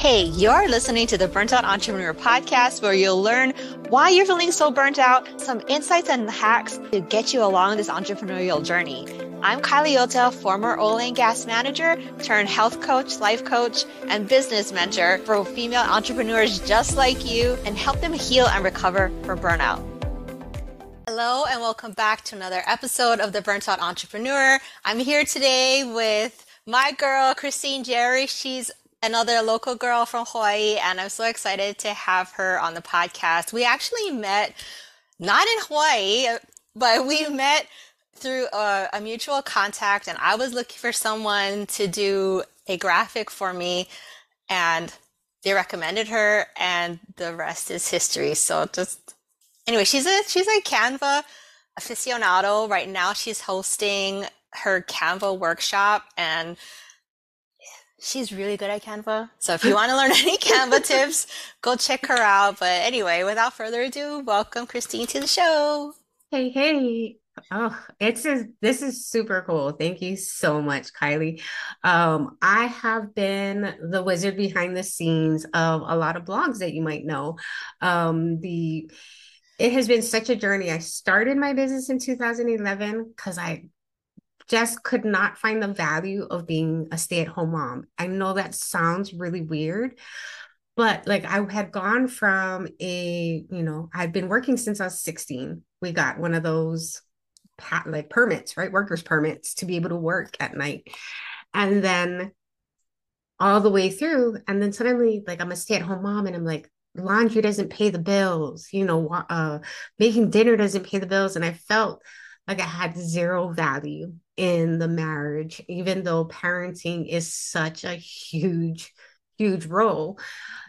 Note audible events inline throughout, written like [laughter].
Hey, you're listening to the Burnt Out Entrepreneur podcast where you'll learn why you're feeling so burnt out, some insights and hacks to get you along this entrepreneurial journey. I'm Kylie Yota, former oil and gas manager turned health coach, life coach, and business mentor for female entrepreneurs just like you and help them heal and recover from burnout. Hello, and welcome back to another episode of the Burnt Out Entrepreneur. I'm here today with my girl, Christine Jerry. She's another local girl from Hawaii, and I'm so excited to have her on the podcast. We actually met not in Hawaii, but we met through a, a mutual contact, and I was looking for someone to do a graphic for me, and they recommended her, and the rest is history. So just anyway, she's a she's a Canva aficionado. Right now, she's hosting her Canva workshop, and she's really good at Canva. So if you [laughs] want to learn any Canva tips, go check her out. But anyway, without further ado, welcome Christine to the show. Hey, hey. Oh, it's a, this is super cool. Thank you so much, Kylie. Um, I have been the wizard behind the scenes of a lot of blogs that you might know. Um, the it has been such a journey. I started my business in 2011 because I just could not find the value of being a stay-at-home mom. I know that sounds really weird, but like I had gone from a, you know, I'd been working since I was 16. We got one of those like permits, right? Workers permits to be able to work at night. And then all the way through and then suddenly like I'm a stay-at-home mom and I'm like laundry doesn't pay the bills, you know, uh making dinner doesn't pay the bills and I felt like I had zero value in the marriage, even though parenting is such a huge, huge role.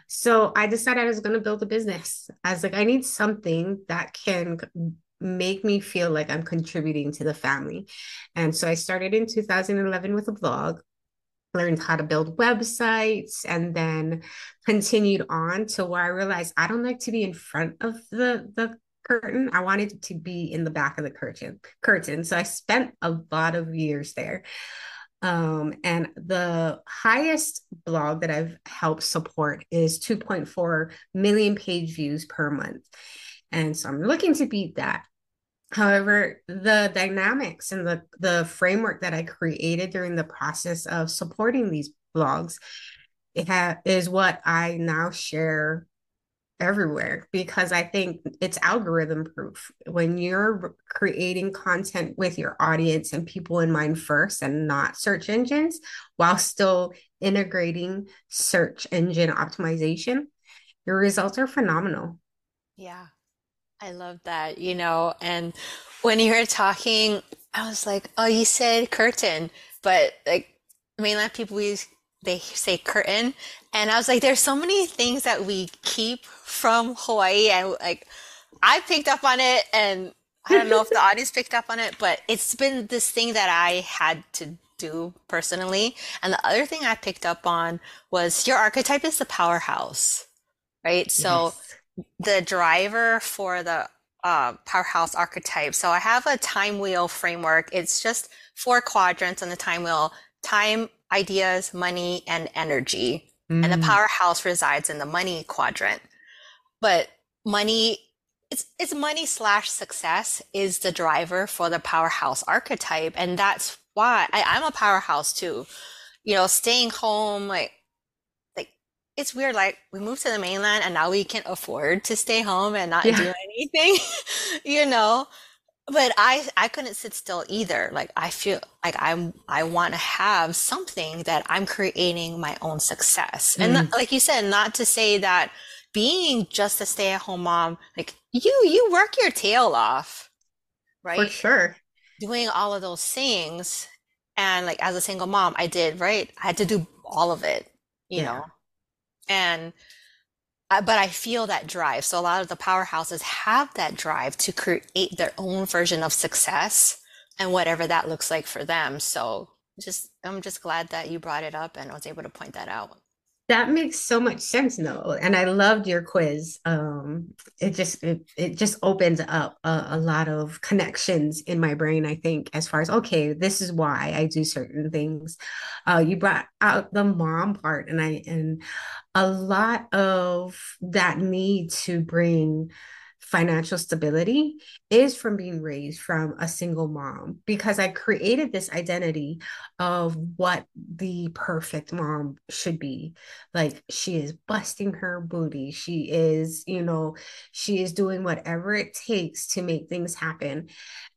So I decided I was going to build a business. I was like, I need something that can make me feel like I'm contributing to the family. And so I started in 2011 with a blog, learned how to build websites, and then continued on to where I realized I don't like to be in front of the, the curtain. I wanted to be in the back of the curtain. Curtain. So I spent a lot of years there. Um, and the highest blog that I've helped support is 2.4 million page views per month. And so I'm looking to beat that. However, the dynamics and the, the framework that I created during the process of supporting these blogs it ha- is what I now share everywhere because I think it's algorithm proof. When you're creating content with your audience and people in mind first and not search engines while still integrating search engine optimization, your results are phenomenal. Yeah. I love that, you know, and when you were talking, I was like, oh, you said curtain, but like mainland people use they say curtain. And i was like there's so many things that we keep from hawaii and like i picked up on it and i don't know if the [laughs] audience picked up on it but it's been this thing that i had to do personally. And the other thing i picked up on was your archetype is the powerhouse right? So yes. the driver for the uh, powerhouse archetype. So i have a time wheel framework. It's just four quadrants on the time wheel time ideas, money, and energy. Mm. And the mm. powerhouse resides in the money quadrant. But money, it's, it's money slash success is the driver for the powerhouse archetype. And that's why I, I'm a powerhouse too. You know, staying home, like, like it's weird. Like we moved to the mainland and now we can afford to stay home and not yeah. do anything, [laughs] you know? But I I couldn't sit still either. Like I feel like I'm I want to have something that I'm creating my own success. Mm. And like you said, not to say that being just a stay-at-home mom, like you you work your tail off, right? For sure. Doing all of those things. And like as a single mom, I did, right? I had to do all of it, you yeah. know. And Uh, but I feel that drive. So a lot of the powerhouses have that drive to create their own version of success and whatever that looks like for them. So just I'm just glad that you brought it up and I was able to point that out. That makes so much sense, no. And I loved your quiz. Um, it just it, it just opens up a, a lot of connections in my brain, I think, as far as okay, this is why I do certain things. Uh, you brought out the mom part, and I and a lot of that need to bring financial stability is from being raised from a single mom because I created this identity of what the perfect mom should be. Like she is busting her booty. She is, you know, she is doing whatever it takes to make things happen.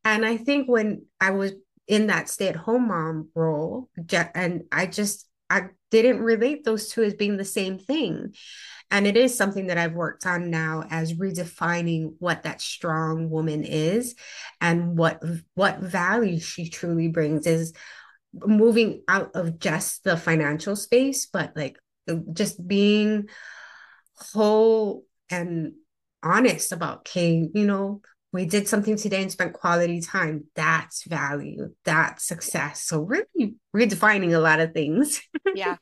And I think when I was in that stay-at-home mom role and I just I didn't relate those two as being the same thing. And it is something that I've worked on now as redefining what that strong woman is and what what value she truly brings is moving out of just the financial space, but like just being whole and honest about, okay, you know, we did something today and spent quality time. That's value. That's success. So really redefining a lot of things. [laughs] Yeah.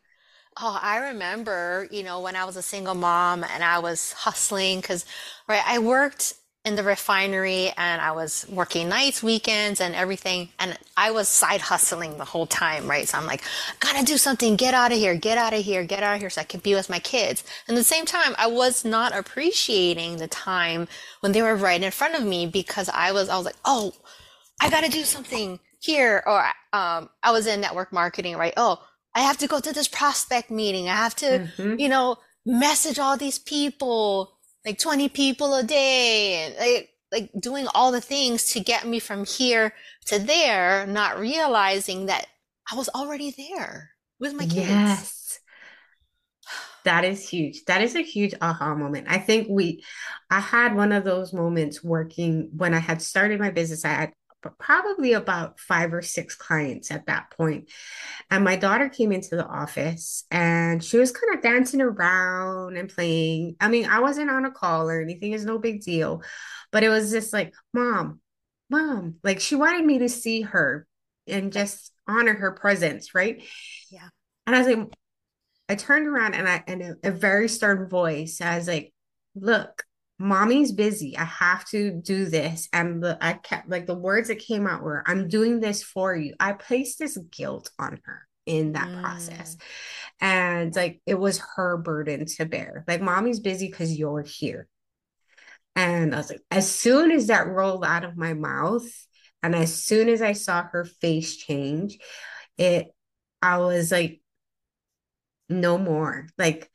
Oh, I remember, you know, when I was a single mom and I was hustling because, right, I worked in the refinery and I was working nights, weekends, and everything. And I was side hustling the whole time, right? So I'm like, gotta do something, get out of here, get out of here, get out of here so I can be with my kids. And at the same time, I was not appreciating the time when they were right in front of me because I was, I was like, oh, I gotta do something here. Or um, I was in network marketing, right? Oh, I have to go to this prospect meeting. I have to, mm-hmm. you know, message all these people, like 20 people a day and like, like doing all the things to get me from here to there, not realizing that I was already there with my kids. Yes. That is huge. That is a huge aha moment. I think we, I had one of those moments working when I had started my business. I had probably about five or six clients at that point. And my daughter came into the office and she was kind of dancing around and playing. I mean, I wasn't on a call or anything, it's no big deal. But it was just like, Mom, Mom, like she wanted me to see her and just honor her presence, right? Yeah. And I was like, I turned around and I, in a, a very stern voice, I was like, Look, mommy's busy. I have to do this. And the I kept like the words that came out were, I'm doing this for you. I placed this guilt on her in that mm. process. And like it was her burden to bear. Like mommy's busy because you're here. And I was like, as soon as that rolled out of my mouth, and as soon as I saw her face change, it I was like, no more. Like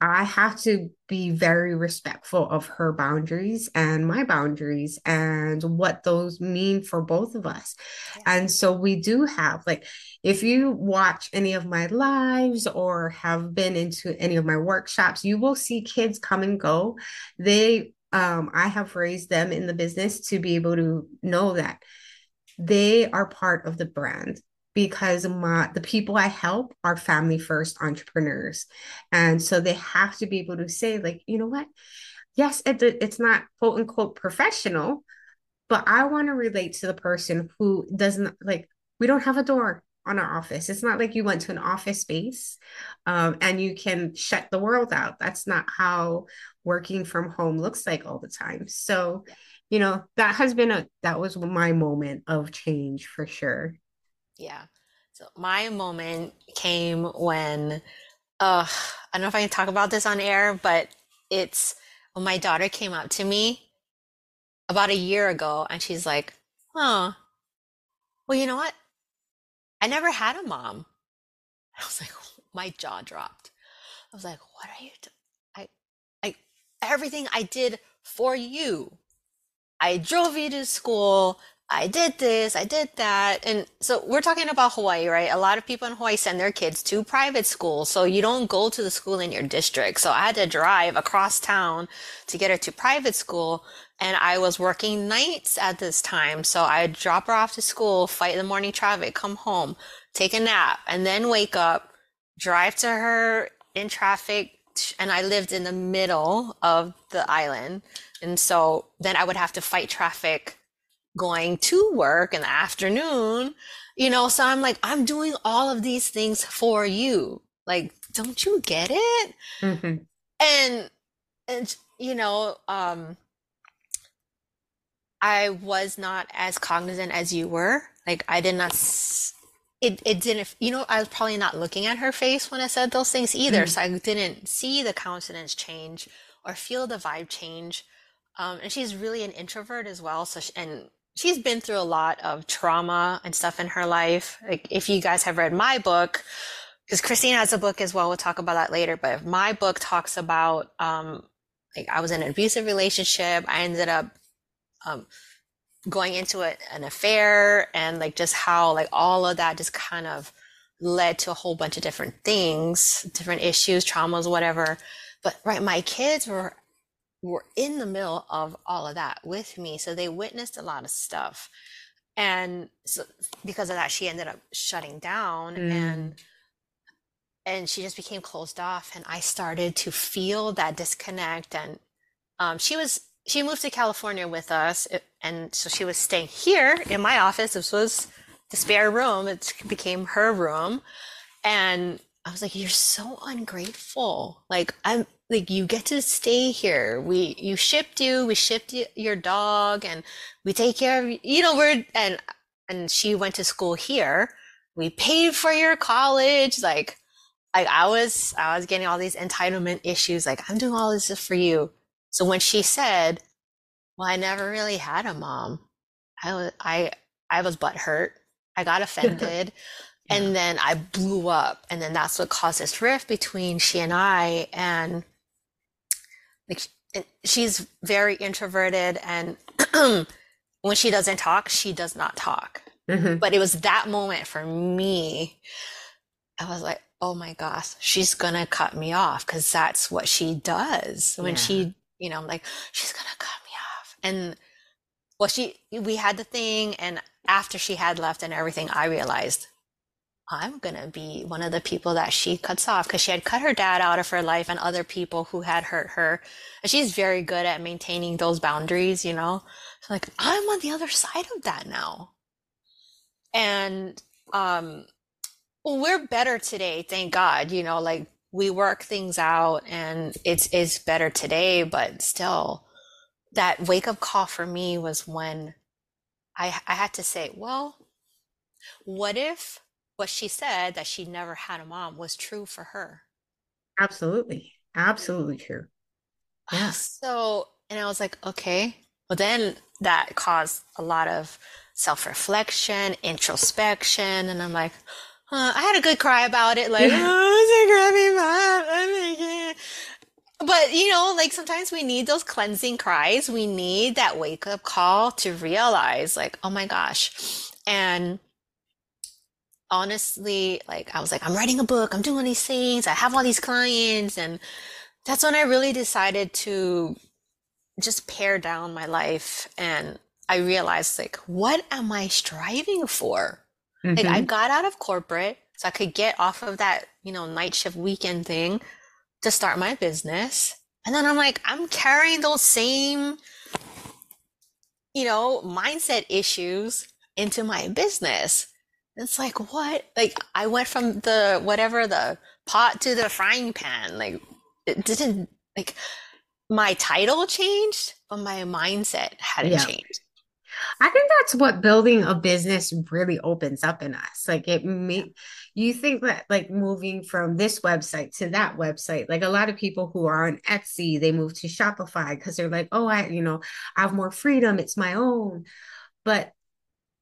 I have to be very respectful of her boundaries and my boundaries and what those mean for both of us. Yeah. And so we do have, like, if you watch any of my lives or have been into any of my workshops, you will see kids come and go. They, um, I have raised them in the business to be able to know that they are part of the brand because my the people I help are family first entrepreneurs. And so they have to be able to say, like, you know what? Yes, it, it's not quote unquote professional, but I want to relate to the person who doesn't like, we don't have a door on our office. It's not like you went to an office space um, and you can shut the world out. That's not how working from home looks like all the time. So, you know, that has been a, that was my moment of change for sure. Yeah. So my moment came when, uh, I don't know if I can talk about this on air, but it's when my daughter came up to me about a year ago and she's like, huh, well, you know what? I never had a mom. [laughs] I was like, my jaw dropped. I was like, what are you doing? I, I, everything I did for you. I drove you to school. I did this, I did that. And so we're talking about Hawaii, right? A lot of people in Hawaii send their kids to private schools. So you don't go to the school in your district. So I had to drive across town to get her to private school. And I was working nights at this time. So I'd drop her off to school, fight the morning traffic, come home, take a nap, and then wake up, drive to her in traffic. And I lived in the middle of the island. And so then I would have to fight traffic going to work in the afternoon, you know, so I'm like, I'm doing all of these things for you, like don't you get it? Mm-hmm. And and you know, um I was not as cognizant as you were. Like I did not it it didn't you know, I was probably not looking at her face when I said those things either. Mm. So I didn't see the countenance change or feel the vibe change. Um, and she's really an introvert as well. So she, and she's been through a lot of trauma and stuff in her life. Like if you guys have read my book, because Christine has a book as well. We'll talk about that later. But my book talks about um, like I was in an abusive relationship. I ended up um, going into a, an affair and like just how like all of that just kind of led to a whole bunch of different things, different issues, traumas, whatever. But right, my kids were were in the middle of all of that with me, so they witnessed a lot of stuff, and so because of that, she ended up shutting down mm. and and she just became closed off and i started to feel that disconnect and um, she was she moved to california with us and so she was staying here in my office. This was the spare room. It became her room. And i was like you're so ungrateful. Like i'm like you get to stay here we you shipped you we shipped you, your dog and we take care of you know we're and and she went to school here we paid for your college like like I was I was getting all these entitlement issues like I'm doing all this for you. So when she said, "Well, I never really had a mom." I was I I was butthurt. I got [laughs] offended. yeah. And then I blew up. And then that's what caused this rift between she and I. And like she's very introverted and [clears throat] when she doesn't talk, she does not talk. Mm-hmm. But it was that moment for me. I was like, oh my gosh, she's gonna cut me off because that's what she does when yeah. she, you know, I'm like, she's gonna cut me off. And well, she, we had the thing, and after she had left and everything, I realized I'm gonna be one of the people that she cuts off because she had cut her dad out of her life and other people who had hurt her. And she's very good at maintaining those boundaries, you know? So like, I'm on the other side of that now. And um we're better today, thank God. You know, like we work things out and it's it's better today, but still that wake up call for me was when I I had to say, well, what if what she said that she never had a mom was true for her? Absolutely. Absolutely true. Yeah. So, and I was like, okay. Well, then that caused a lot of self reflection, introspection. And I'm like, uh, I had a good cry about it, like, oh, it's a mom. But you know, like sometimes we need those cleansing cries. We need that wake up call to realize, like, oh my gosh. And honestly, like, I was like, I'm writing a book, I'm doing these things, I have all these clients. And that's when I really decided to just pare down my life. And I realized, like, what am I striving for? Mm-hmm. Like I mm-hmm. got out of corporate so I could get off of that, you know, night shift weekend thing to start my business. And then I'm like, I'm carrying those same, you know, mindset issues into my business. It's like, what? Like, I went from the whatever, the pot to the frying pan. Like, it didn't, like, my title changed, but my mindset hadn't yeah. changed. I think that's what building a business really opens up in us. Like it may you think that like moving from this website to that website, like a lot of people who are on Etsy, they move to Shopify because they're like, oh, I, you know, I have more freedom, it's my own. But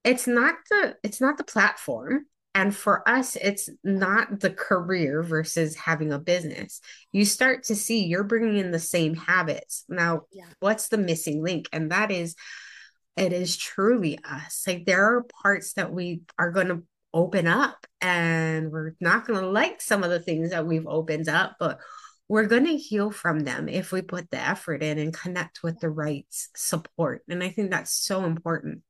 it's not the it's not the platform. And for us, it's not the career versus having a business. You start to see you're bringing in the same habits. Now, yeah. what's the missing link? And that is it is truly us. Like there are parts that we are going to open up and we're not going to like some of the things that we've opened up, but we're going to heal from them if we put the effort in and connect with the right support. And I think that's so important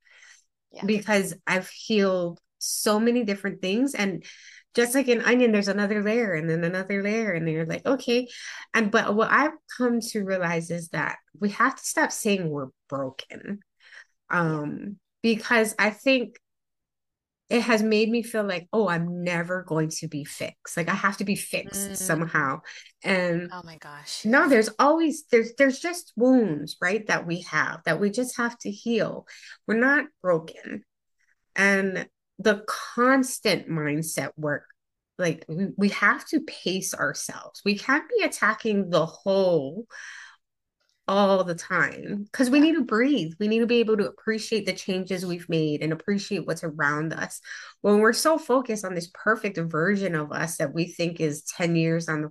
yeah. because I've healed so many different things and just like an onion there's another layer and then another layer and then you're like okay and but what i've come to realize is that we have to stop saying we're broken um, because I think it has made me feel like, oh, I'm never going to be fixed. Like I have to be fixed Mm. somehow. And Oh my gosh. no, there's always there's there's just wounds, right, that we have that we just have to heal. We're not broken. And the constant mindset work, like we, we have to pace ourselves. We can't be attacking the whole all the time because we need to breathe. We need to be able to appreciate the changes we've made and appreciate what's around us. When we're so focused on this perfect version of us that we think is 10 years on the,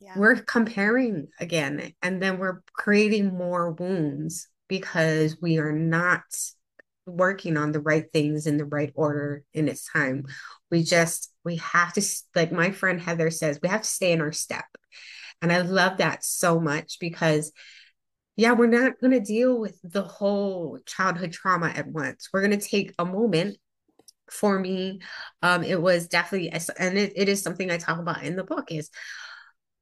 Yeah. we're comparing again, and then we're creating more wounds because we are not working on the right things in the right order in its time. We just, we have to, like my friend Heather says, we have to stay in our step. And I love that so much because yeah, we're not going to deal with the whole childhood trauma at once. We're going to take a moment. For me, um, it was definitely, and it, it is something I talk about in the book is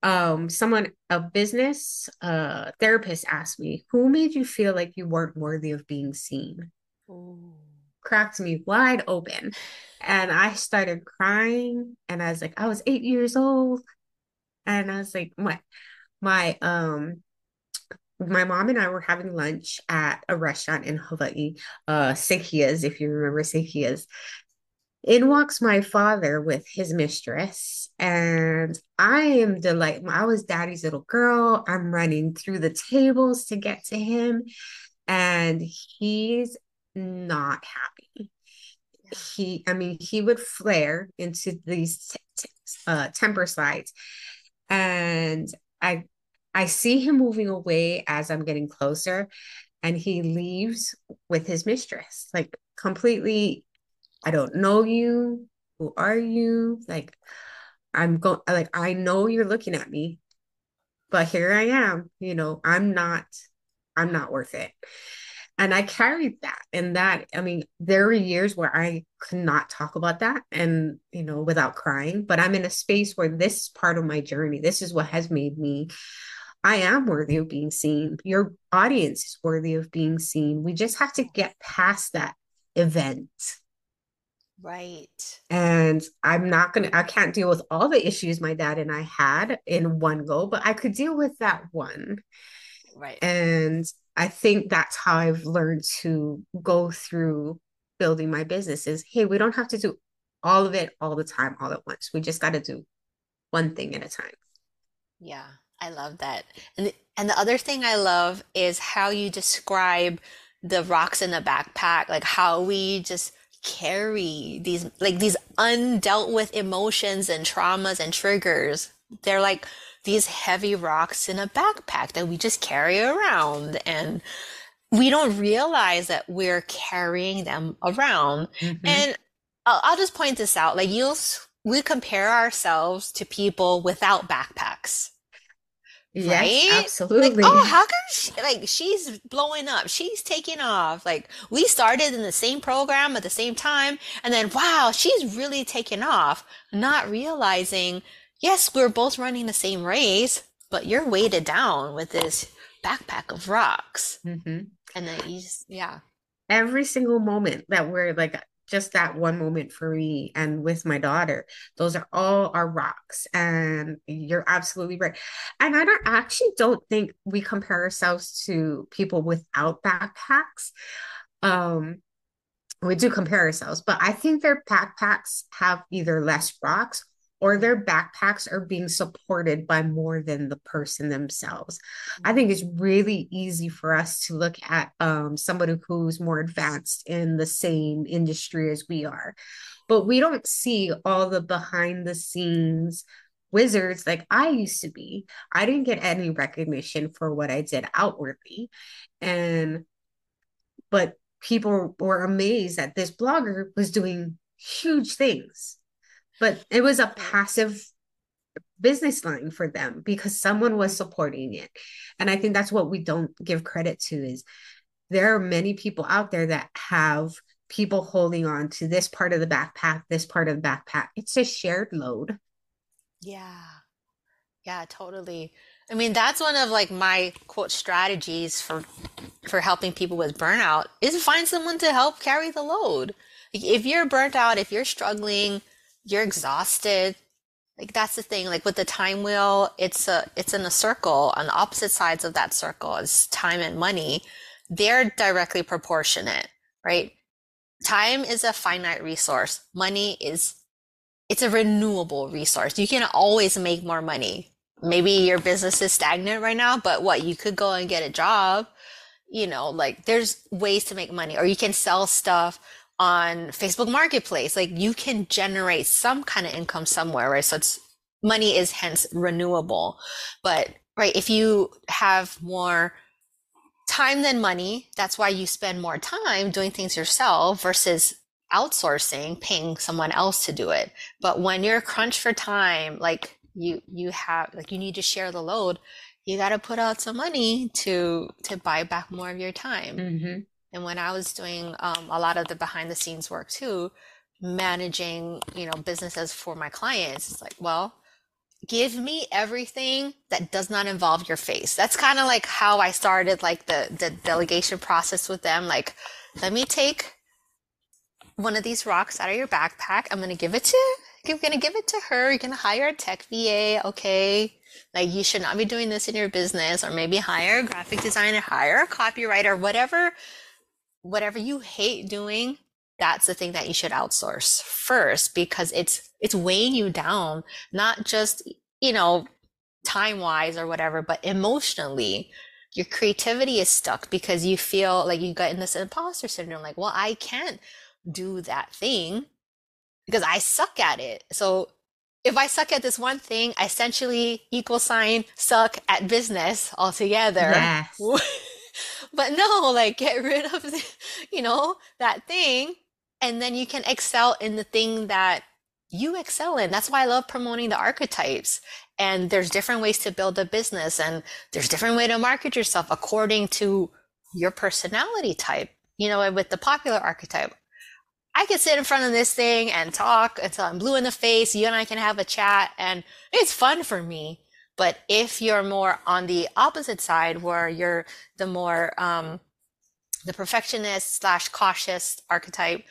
um, someone, a business uh, therapist asked me, who made you feel like you weren't worthy of being seen? Ooh. Cracked me wide open. And I started crying and I was like, I was eight years old. And I was like, my, my, um, my mom and I were having lunch at a restaurant in Hawaii, uh, Sekiya's, if you remember Sekiya's. In walks my father with his mistress, and I am delighted. I was daddy's little girl. I'm running through the tables to get to him, and he's not happy. He, I mean, he would flare into these t- t- uh, temper slides, and I I see him moving away as I'm getting closer, and he leaves with his mistress, like completely. I don't know you. Who are you? Like, I'm going, like, I know you're looking at me, but here I am. You know, I'm not, I'm not worth it. And I carried that. And that, I mean, there were years where I could not talk about that and, you know, without crying, but I'm in a space where this is part of my journey. This is what has made me I am worthy of being seen. Your audience is worthy of being seen. We just have to get past that event. Right. And I'm not going to, I can't deal with all the issues my dad and I had in one go, but I could deal with that one. Right. And I think that's how I've learned to go through building my business is hey, we don't have to do all of it all the time, all at once. We just got to do one thing at a time. Yeah, I love that. And the, and the other thing I love is how you describe the rocks in the backpack, like how we just carry these like these undealt with emotions and traumas and triggers. They're like these heavy rocks in a backpack that we just carry around and we don't realize that we're carrying them around. Mhm. And I'll, I'll just point this out. Like you'll, we compare ourselves to people without backpacks, Yes, right? Like, absolutely. oh, how come she, like she's blowing up? She's taking off. Like we started in the same program at the same time, and then wow, she's really taking off. Not realizing, yes, we're both running the same race, but you're weighted down with this backpack of rocks, Mhm. and then you just, yeah, every single moment that we're like just that one moment for me and with my daughter. Those are all our rocks and you're absolutely right. And i don't actually don't think we compare ourselves to people without backpacks. Um we do compare ourselves but i think their backpacks have either less rocks or their backpacks are being supported by more than the person themselves I think it's really easy for us to look at um, somebody who's more advanced in the same industry as we are, but we don't see all the behind the scenes wizards like I used to be. I didn't get any recognition for what I did outwardly. And, but people were amazed that this blogger was doing huge things, but it was a passive business line for them because someone was supporting it. And I think that's what we don't give credit to is there are many people out there that have people holding on to this part of the backpack, this part of the backpack. It's a shared load. Yeah. Yeah, totally. I mean, that's one of like my quote strategies for for helping people with burnout is find someone to help carry the load. if you're burnt out, if you're struggling, you're exhausted, like that's the thing. Like with the time wheel, it's a it's in a circle. On the opposite sides of that circle is time and money. They're directly proportionate, right? Time is a finite resource. Money is it's a renewable resource. You can always make more money. Maybe your business is stagnant right now, but what you could go and get a job. You know, like there's ways to make money, or you can sell stuff on Facebook Marketplace. Like you can generate some kind of income somewhere, right? So it's money is hence renewable. But right, if you have more time than money, that's why you spend more time doing things yourself versus outsourcing, paying someone else to do it. But when you're crunched for time, like you you have like you need to share the load, you got to put out some money to to buy back more of your time. Mm-hmm. And when I was doing um, a lot of the behind the scenes work too, managing, you know, businesses for my clients, it's like, well, give me everything that does not involve your face. That's kind of like how I started like the the delegation process with them. Like, let me take one of these rocks out of your backpack. I'm gonna give it to you, I'm gonna give it to her. You're gonna hire a tech VA, okay? Like you should not be doing this in your business, or maybe hire a graphic designer, hire a copywriter, whatever whatever you hate doing, that's the thing that you should outsource first because it's it's weighing you down, not just, you know, time wise or whatever, but emotionally. Your creativity is stuck because you feel like you got in this imposter syndrome, like, well, I can't do that thing because I suck at it. So if I suck at this one thing, I essentially equal sign suck at business altogether. Yes. [laughs] [laughs] but no, like get rid of the, you know, that thing and then you can excel in the thing that you excel in. That's why I love promoting the archetypes. And there's different ways to build a business and there's different way to market yourself according to your personality type. You know, with the popular archetype, I can sit in front of this thing and talk until I'm blue in the face. You and I can have a chat and it's fun for me. But if you're more on the opposite side, where you're the more um, the perfectionist slash cautious archetype,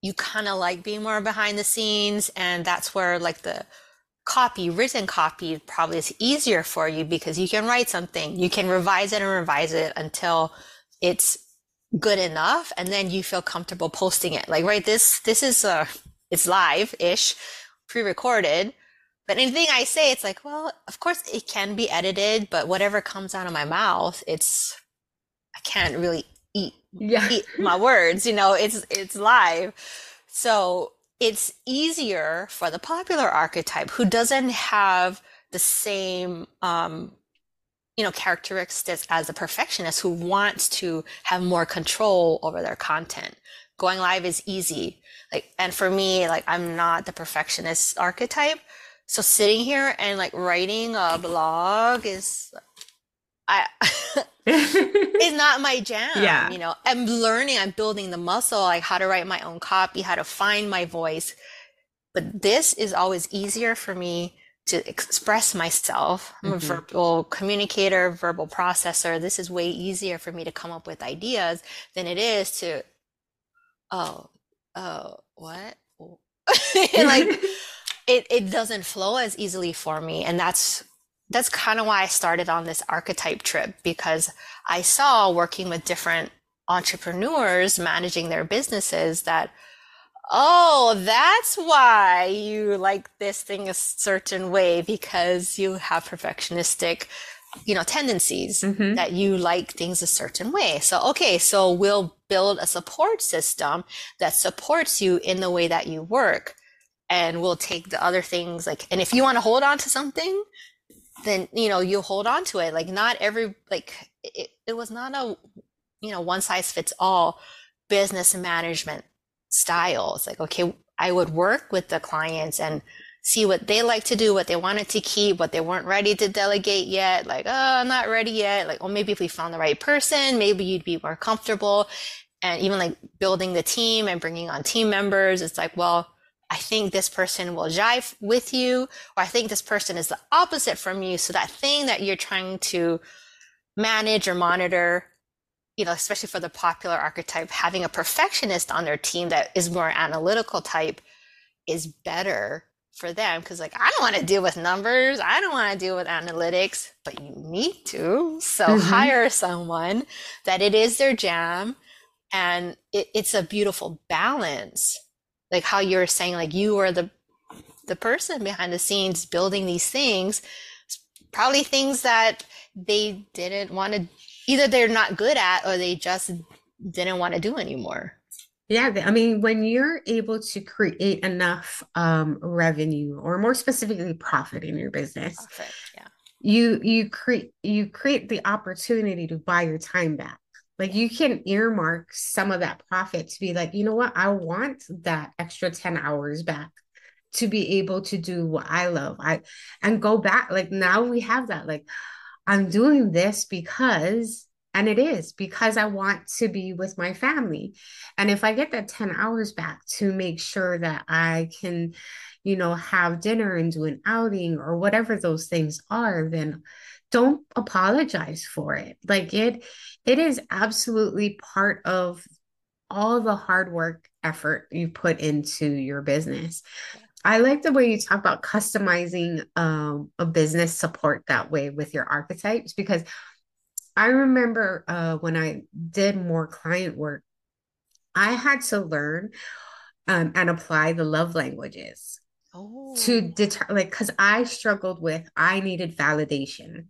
you kind of like being more behind the scenes, and that's where like the copy, written copy, probably is easier for you because you can write something, you can revise it and revise it until it's good enough, and then you feel comfortable posting it. Like right, this this is uh it's live ish, pre-recorded but anything I say, it's like, well, of course it can be edited, but whatever comes out of my mouth, it's I can't really eat yeah. eat my [laughs] words, you know, it's it's live. So it's easier for the popular archetype who doesn't have the same um, you know characteristics as a perfectionist who wants to have more control over their content going live is easy like and for me like i'm not the perfectionist archetype so sitting here and like writing a blog is I [laughs] is [laughs] not my jam. Yeah. You know, I'm learning, I'm building the muscle, like how to write my own copy, how to find my voice. But this is always easier for me to express myself. I'm mm-hmm. a verbal communicator, verbal processor. This is way easier for me to come up with ideas than it is to, oh, oh, what? [laughs] like, it it doesn't flow as easily for me. And that's that's kind of why I started on this archetype trip because I saw working with different entrepreneurs managing their businesses that oh that's why you like this thing a certain way because you have perfectionistic you know tendencies mm-hmm. that you like things a certain way. So okay so we'll build a support system that supports you in the way that you work and we'll take the other things like and if you want to hold on to something then you know you hold on to it. Like not every like it, it was not a you know one size fits all business management style. It's like okay i would work with the clients and see what they like to do what they wanted to keep what they weren't ready to delegate yet. Like oh i'm not ready yet. Like oh maybe if we found the right person maybe you'd be more comfortable. And even like building the team and bringing on team members it's like well I think this person will jive with you, or I think this person is the opposite from you. So that thing that you're trying to manage or monitor, you know, especially for the popular archetype, having a perfectionist on their team that is more analytical type is better for them because like I don't want to deal with numbers, I don't want to deal with analytics, but you need to. So hmm hire someone that it is their jam and it, it's a beautiful balance. Like how you're saying like you are the the person behind the scenes building these things, probably things that they didn't want to either they're not good at or they just didn't want to do anymore. Yeah, I mean, when you're able to create enough um, revenue, or more specifically, profit in your business, Perfect. Yeah. you you create you create the opportunity to buy your time back. Like you can earmark some of that profit to be like, you know what, I want that extra 10 hours back to be able to do what I love. I and go back. Like now we have that. Like I'm doing this because, and it is because I want to be with my family. And if I get that 10 hours back to make sure that I can, you know, have dinner and do an outing or whatever those things are, then don't apologize for it. Like it, it is absolutely part of all the hard work effort you put into your business. I like the way you talk about customizing um, a business support that way with your archetypes because I remember uh, when I did more client work, I had to learn um, and apply the love languages to Oh, deter like because I struggled with I needed validation.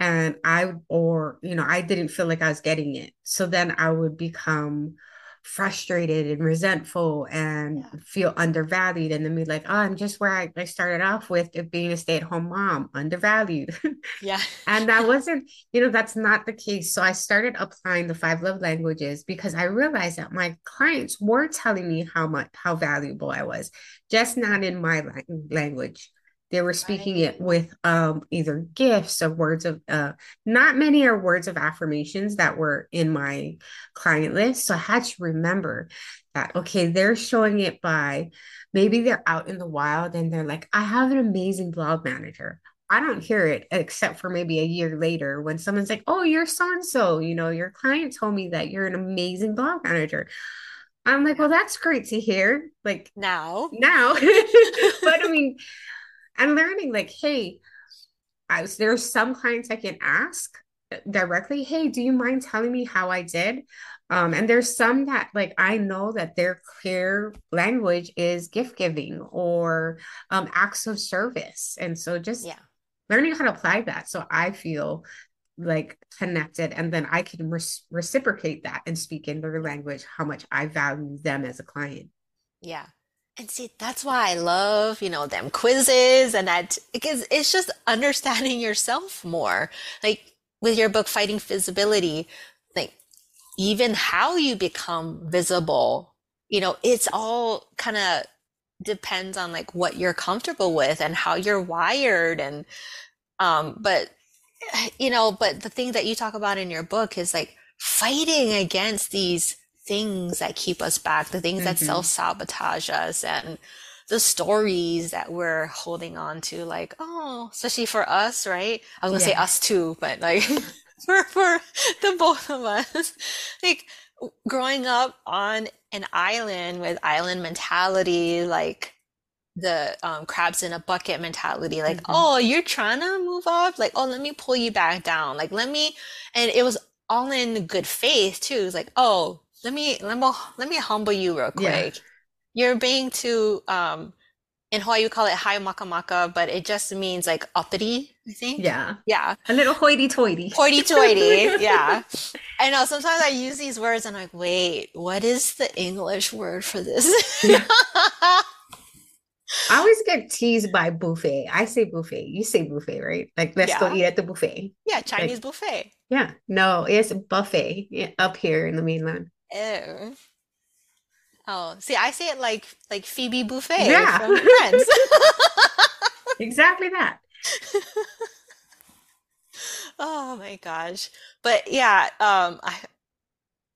And I or you know I didn't feel like I was getting it. So then I would become frustrated and resentful and yeah. feel undervalued and then be like, oh, I'm just where I, I started off with it being a stay-at-home mom, undervalued. [laughs] Yeah. And that wasn't, you know, that's not the case. So I started applying the five love languages because I realized that my clients were telling me how much, how valuable I was, just not in my language. They were speaking it with um, either gifts or words of, uh, not many are words of affirmations that were in my client list. So I had to remember that, okay, they're showing it by maybe they're out in the wild and they're like, I have an amazing blog manager. I don't hear it except for maybe a year later when someone's like, "Oh, you're so and so, you know, your client told me that you're an amazing blog manager." I'm like, "Well, that's great to hear." Like Now. now, [laughs] but I mean, I'm learning like, hey, I was there's some clients I can ask directly, "Hey, do you mind telling me how I did?" Um, and there's some that like I know that their clear language is gift giving or um, acts of service, and so just Yeah. learning how to apply that so I feel like connected and then I can res- reciprocate that and speak in their language how much I value them as a client. Yeah. And see, that's why I love, you know, them quizzes and that because it's just understanding yourself more. Like with your book, Fighting Visibility, like even how you become visible, you know, it's all kind of depends on like what you're comfortable with and how you're wired and um but you know, but the thing that you talk about in your book is like fighting against these things that keep us back, the things that Mm-hmm. self-sabotage us and the stories that we're holding on to, like, oh, especially for us, right? I was gonna say us too, but like [laughs] for for the both of us, like growing up on an island with island mentality, like the um, crabs in a bucket mentality like Mm-hmm. oh you're trying to move up like oh let me pull you back down like let me and it was all in good faith too it's like oh let me let me let me humble you real Yeah. quick you're being too um in Hawaii we call it high maka maka but it just means like uppity I think Yeah. yeah A little hoity-toity. hoity-toity [laughs] yeah I know sometimes I use these words and I'm like wait what is the English word for this Yeah. [laughs] I always get teased by buffet. I say buffet. You say buffet, right? Like, let's go eat at the buffet. yeah Chinese Like, buffet yeah. No, it's buffet up here in the mainland. Ew. Oh, see, I say it like like Phoebe Buffay Yeah. from Friends. [laughs] Exactly that. [laughs] Oh my gosh. But yeah, um I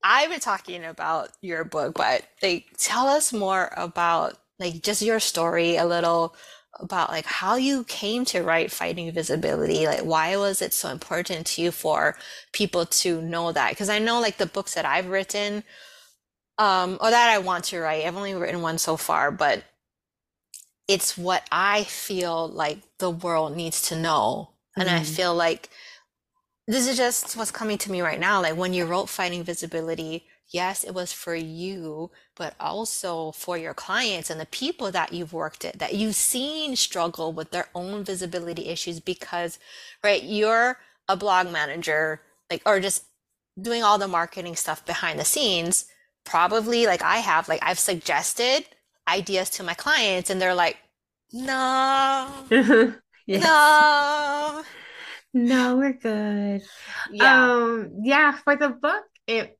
I've been talking about your book, but like tell us more about like just your story a little about like how you came to write Fighting Visibility. Like, why was it so important to you for people to know that? Because I know like the books that I've written, um, or that I want to write, I've only written one so far, but it's what I feel like the world needs to know. And I Mhm. feel like this is just what's coming to me right now. Like when you wrote Fighting Visibility, yes, it was for you, but also for your clients and the people that you've worked at, that you've seen struggle with their own visibility issues because, right, you're a blog manager, like, or just doing all the marketing stuff behind the scenes. Probably like I have, like, I've suggested ideas to my clients and they're like, no, [laughs] Yes. no. No, we're good. Yeah. Um, yeah, for the book, it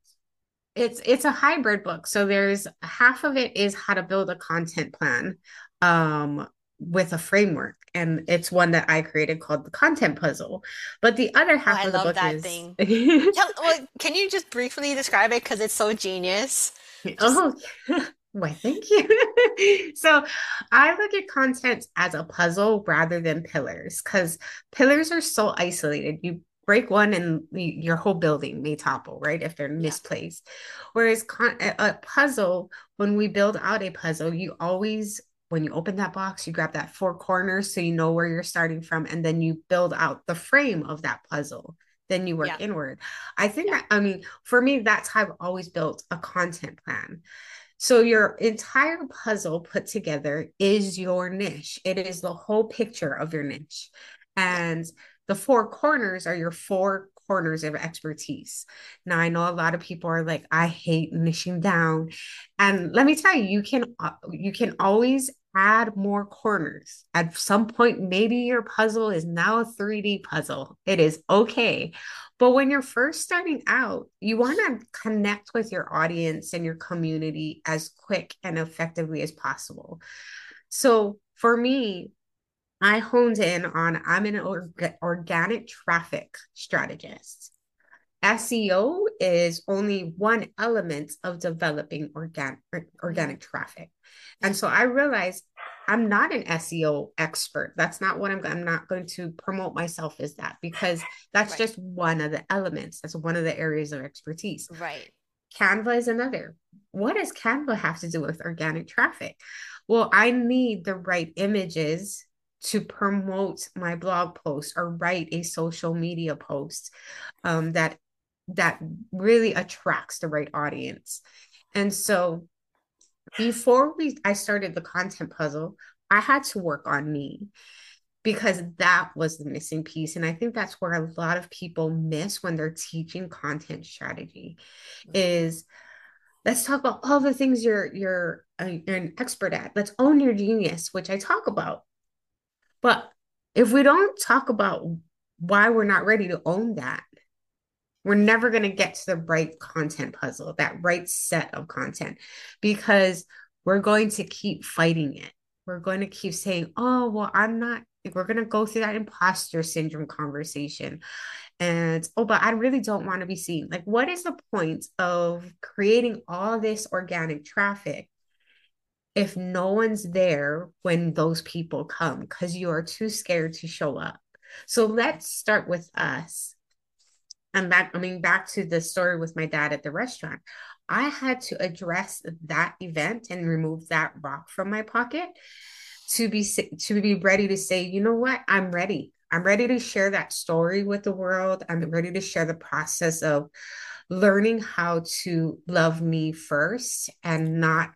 it's it's a hybrid book. So there's half of it is how to build a content plan um with a framework. And it's one that I created called the content puzzle. But the other Oh, half I of the love book that is thing. [laughs] Tell, well, can you just briefly describe it? Because it's so genius. Just, Oh, [laughs] why, thank you. [laughs] So I look at content as a puzzle rather than pillars because pillars are so isolated. You break one and your whole building may topple, right? If they're misplaced. Whereas con a, puzzle, when we build out a puzzle, you always, when you open that box, you grab that four corners so you know where you're starting from, and then you build out the frame of that puzzle. Then you work yeah, inward. I think yeah, that, I mean, for me, that's how I've always built a content plan so your entire puzzle put together is your niche. It is the whole picture of your niche. yeah. The four corners are your four corners of expertise. Now I know a lot of people are like I hate niching down. And let me tell you, you can uh, you can always add more corners. At some point maybe your puzzle is now a 3D puzzle. It is okay. But when you're first starting out, you want to connect with your audience and your community as quick and effectively as possible. So for me, I honed in on I'm an org- organic traffic strategist. SEO is only one element of developing organic organic traffic. And so I realized I'm not an SEO expert. That's not what I'm I'm not going to promote myself as that because that's right, just one of the elements. That's one of the areas of expertise. right. Canva is another. What does Canva have to do with organic traffic? Well, I need the right images to promote my blog post or write a social media post um, that that really attracts the right audience. And so before we I started the content puzzle, I had to work on me because that was the missing piece. And I think that's where a lot of people miss when they're teaching content strategy is let's talk about all the things you're you're, uh, you're an expert at. Let's own your genius, which I talk about. But if we don't talk about why we're not ready to own that, we're never going to get to the right content puzzle, that right set of content, because we're going to keep fighting it. We're going to keep saying, oh, well, I'm not, we're going to go through that imposter syndrome conversation. And, oh, but I really don't want to be seen. Like, what is the point of creating all this organic traffic if no one's there when those people come because you are too scared to show up? So let's start with us and back, I mean, back to the story with my dad at the restaurant. I had to address that event and remove that rock from my pocket to be to be ready to say, you know what, I'm ready. I'm ready to share that story with the world. I'm ready to share the process of learning how to love me first and not.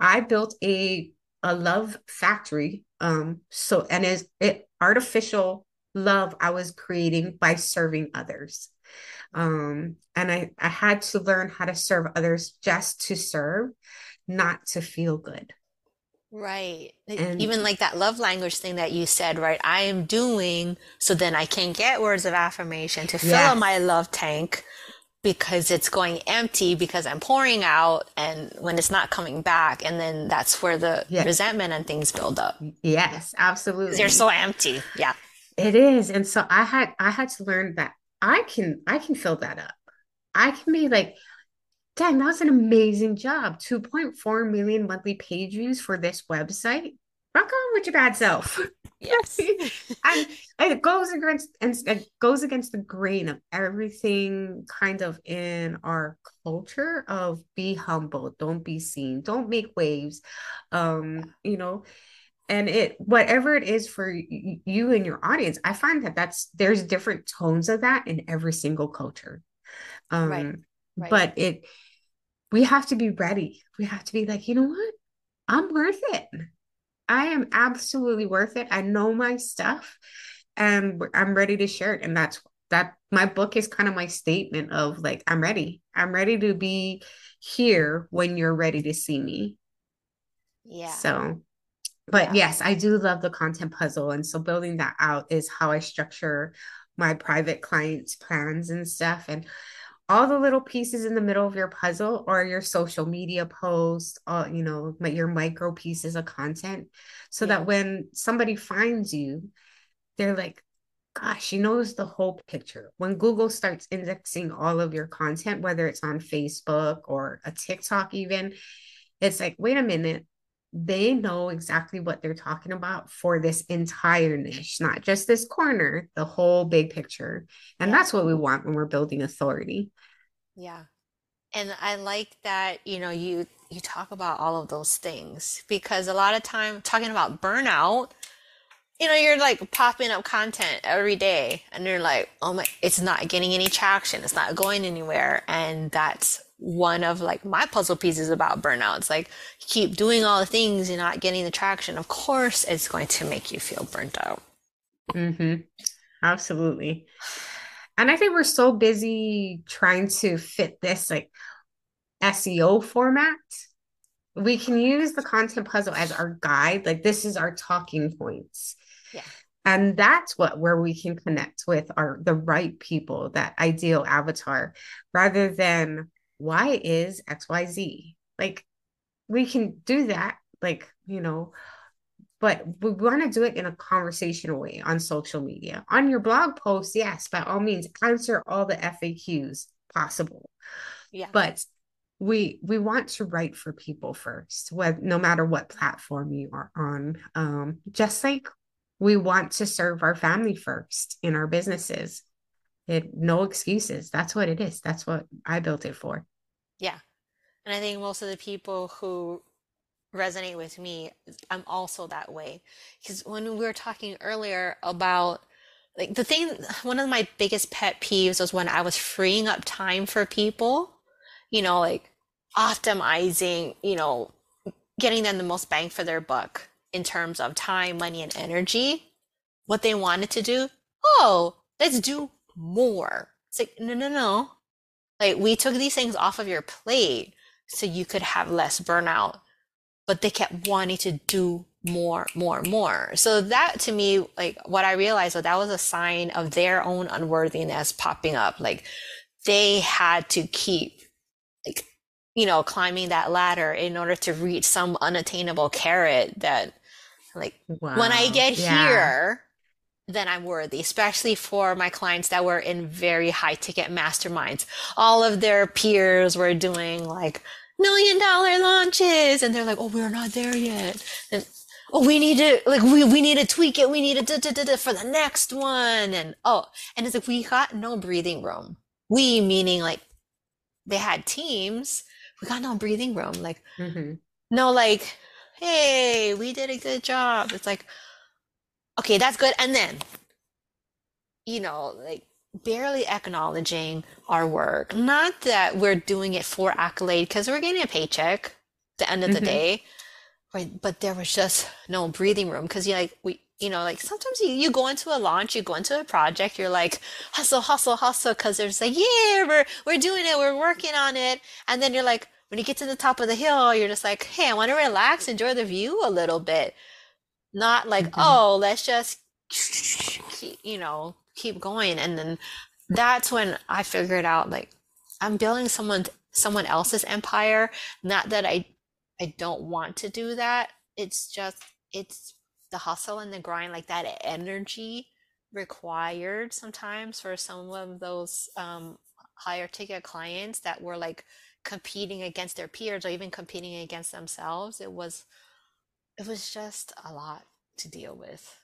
I built a a love factory. Um, so and is it artificial love I was creating by serving others. Um, and I, I had to learn how to serve others just to serve, not to feel good. Right. And Even like that love language thing that you said, right? I am doing so then I can get words of affirmation to fill up my love tank because it's going empty because I'm pouring out and when it's not coming back. And then that's where the yeah, resentment and things build up yes, absolutely. you're so empty. Yeah. It is. And so I had I had to learn that I can I can fill that up. I can be like, dang, that was an amazing job. 2.4 million monthly page views for this website. Rock on with your bad self. [laughs] Yes. and, [laughs] and it goes against and it goes against the grain of everything kind of in our culture of be humble, don't be seen, don't make waves. Um, you know, and it whatever it is for you and your audience, I find that that's there's different tones of that in every single culture. Um, right. Right. but it we have to be ready. We have to be like, you know what? I'm worth it. I am absolutely worth it. I know my stuff and I'm ready to share it. And that's that my book is kind of my statement of like, I'm ready. I'm ready to be here when you're ready to see me. Yeah. So, but yeah. yes, I do love the content puzzle. And so building that out is how I structure my private clients' plans and stuff. And all the little pieces in the middle of your puzzle or your social media post, uh, you know, your micro pieces of content, so yeah. that when somebody finds you, they're like, gosh, she knows the whole picture. When Google starts indexing all of your content, whether it's on Facebook or a TikTok, even, it's like, wait a minute, they know exactly what they're talking about for this entire niche, not just this corner, the whole big picture. And yeah. that's what we want when we're building authority. Yeah. And I like that, you know, you you talk about all of those things because a lot of time talking about burnout, you know, you're like popping up content every day and you're like, oh my, it's not getting any traction. It's not going anywhere. And that's one of like my puzzle pieces about burnout. It's like keep doing all the things and not getting the traction. Of course, it's going to make you feel burnt out. Mm-hmm. Absolutely. And I think we're so busy trying to fit this like SEO format. We can use the content puzzle as our guide. Like this is our talking points. Yeah. And that's what where we can connect with our the right people, that ideal avatar, rather than why is XYZ. Like we can do that, like, you know, but we want to do it in a conversational way on social media. On your blog post, yes, by all means, answer all the FAQs possible. Yeah. But we we want to write for people first, whether, no matter what platform you are on. Um, just like we want to serve our family first in our businesses. It no excuses. That's what it is. That's what I built it for. Yeah. And I think most of the people who resonate with me. I'm also that way. Because when we were talking earlier about like the thing, one of my biggest pet peeves was when I was freeing up time for people, you know, like optimizing, you know, getting them the most bang for their buck in terms of time, money, and energy. What they wanted to do, oh, let's do more. It's like, no, no, no. Like, we took these things off of your plate so you could have less burnout but they kept wanting to do more, more, more. So that to me, like what I realized was that was a sign of their own unworthiness popping up. Like they had to keep like, you know, climbing that ladder in order to reach some unattainable carrot that like wow. when I get yeah. here, then I'm worthy, especially for my clients that were in very high ticket masterminds. All of their peers were doing like million dollar launches and they're like oh we're not there yet. And oh we need to like we, we need to tweak it. We need to da, da, da, da, for the next one. And oh and it's like we got no breathing room. We meaning like they had teams we got no breathing room. Like mm-hmm. no like hey we did a good job. It's like okay that's good and then you know like barely acknowledging our work. Not that we're doing it for accolade because we're getting a paycheck at the end of mm-hmm. the day, right? But there was just no breathing room because you like we you know like sometimes you, you go into a launch, you go into a project, you're like hustle, hustle, hustle because there's like yeah we're we're doing it, we're working on it, and then you're like when you get to the top of the hill, you're just like hey I want to relax, enjoy the view a little bit, not like mm-hmm. oh let's just you know keep going. And then that's when i figured out like i'm building someone someone else's empire. Not that i i don't want to do that. It's just it's the hustle and the grind like that energy required sometimes for some of those um, higher ticket clients that were like competing against their peers or even competing against themselves. It was it was just a lot to deal with.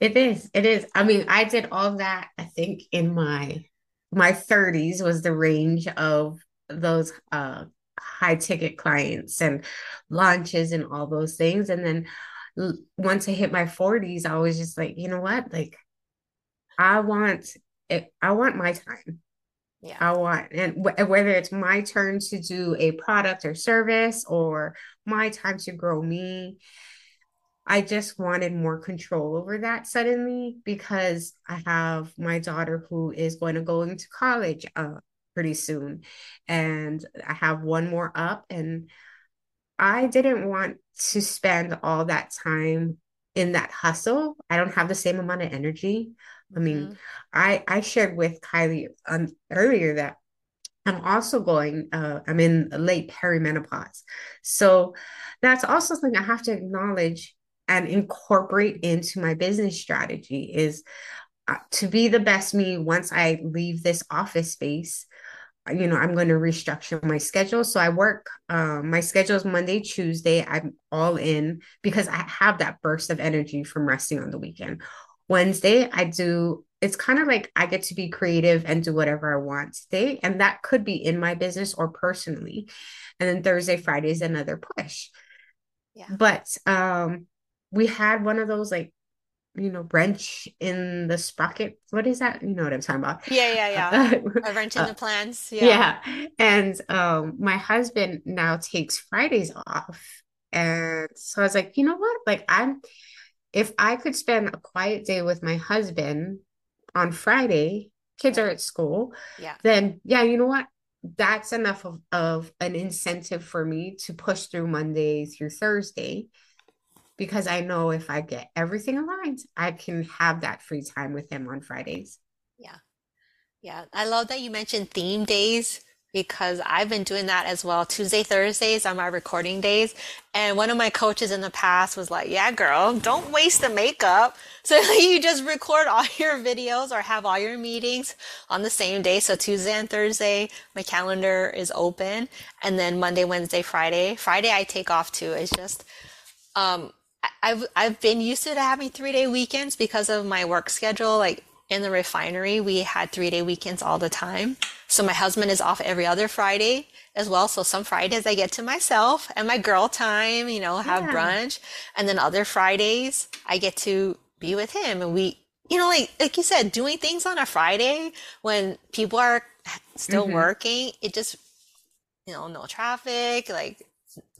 It is. It is. I mean, I did all that, I think, in my my 30s was the range of those uh high ticket clients and launches and all those things. And then once I hit my 40s, I was just like, you know what? Like I want it, I want my time. Yeah. I want, and w- whether it's my turn to do a product or service or my time to grow me, I just wanted more control over that suddenly because I have my daughter who is going to go into college uh, pretty soon. And I have one more up, and I didn't want to spend all that time in that hustle. I don't have the same amount of energy. I mean, mm-hmm. I I shared with Kylie um, earlier that I'm also going, uh, I'm in late perimenopause. So that's also something I have to acknowledge and incorporate into my business strategy is uh, to be the best me once I leave this office space you know i'm going to restructure my schedule so i work um, my schedule is monday tuesday i'm all in because i have that burst of energy from resting on the weekend wednesday i do it's kind of like i get to be creative and do whatever i want today and that could be in my business or personally and then thursday friday is another push yeah. but um we had one of those like you know, wrench in the sprocket. What is that? You know what I'm talking about? Yeah, yeah, yeah. [laughs] a wrench in the plans. Yeah. Yeah. And um, my husband now takes Fridays off. And so I was like, you know what? Like, I'm, if I could spend a quiet day with my husband on Friday, kids are at school, yeah. then yeah, you know what? That's enough of, of an incentive for me to push through Monday through Thursday because I know if I get everything aligned, I can have that free time with him on Fridays. Yeah. Yeah. I love that you mentioned theme days because I've been doing that as well. Tuesday, Thursdays are my recording days. And one of my coaches in the past was like, yeah, girl, don't waste the makeup. [laughs] So [laughs] you just record all [laughs] your videos or have all your meetings on the same day. So Tuesday and Thursday, my calendar is open. And then Monday, Wednesday, Friday, Friday I take off too. It's just, um, I've I've been used to having three day weekends because of my work schedule. Like in the refinery, we had three day weekends all the time. So my husband is off every other Friday as well. So some Fridays I get to myself and my girl time, you know, have yeah. brunch. And then other Fridays I get to be with him and we, you know, like, like you said, doing things on a Friday when people are still mm-hmm. working, it just, you know, no traffic, like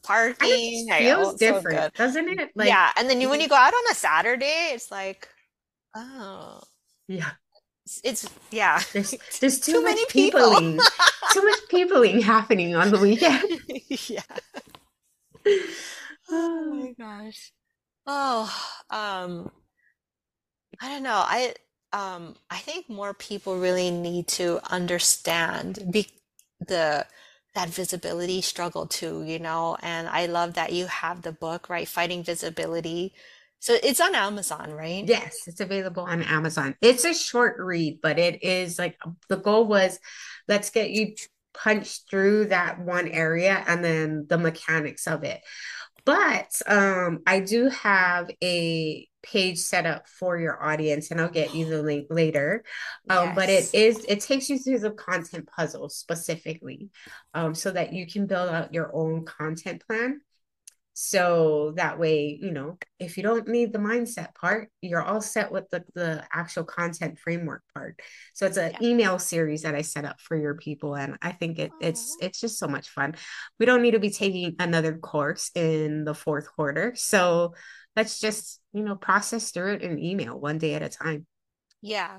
parking. It feels different, so doesn't it? Like, yeah, and then you, when you go out on a Saturday, it's like, oh, yeah, it's, yeah. There's, [laughs] there's too, too many people. peopling, [laughs] too much peopling happening on the weekend. [laughs] yeah. [sighs] oh my gosh. Oh, um, I don't know. I um, I think more people really need to understand be the that visibility struggle too, you know, and I love that you have the book, right? Fighting Visibility. So it's on Amazon, right? Yes, it's available on Amazon. It's a short read, but it is like the goal was let's get you punched through that one area and then the mechanics of it. But um I do have a page set up for your audience and I'll get you the link later. Um, yes. but it is it takes you through the content puzzle specifically um, so that you can build out your own content plan. So that way, you know, if you don't need the mindset part, you're all set with the, the actual content framework part. So it's an yeah. email series that I set up for your people. And I think it, it's it's just so much fun. We don't need to be taking another course in the fourth quarter. So let's just you know process through it in email one day at a time yeah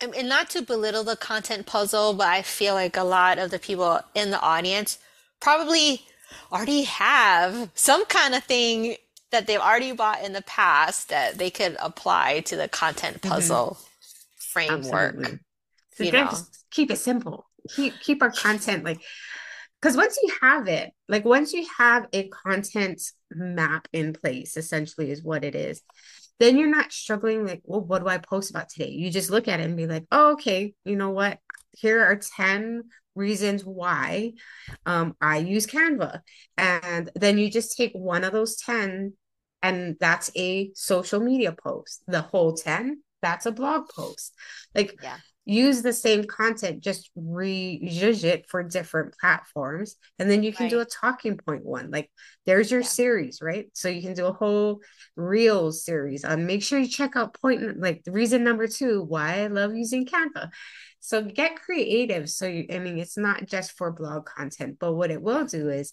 and not to belittle the content puzzle but i feel like a lot of the people in the audience probably already have some kind of thing that they've already bought in the past that they could apply to the content mm-hmm. puzzle mm-hmm. framework so you know? just keep it simple keep keep our content like because once you have it like once you have a content map in place essentially is what it is then you're not struggling like well what do i post about today you just look at it and be like oh okay you know what here are 10 reasons why um, i use canva and then you just take one of those 10 and that's a social media post. The whole 10, that's a blog post. Like Yeah. use the same content, just rejudge it for different platforms. And then you can do a talking point one. Like there's your Yeah. series, right? So you can do a whole reels series. Um, make sure you check out point like the reason number two, why I love using Canva. So get creative. So you, I mean, it's not just for blog content, but what it will do is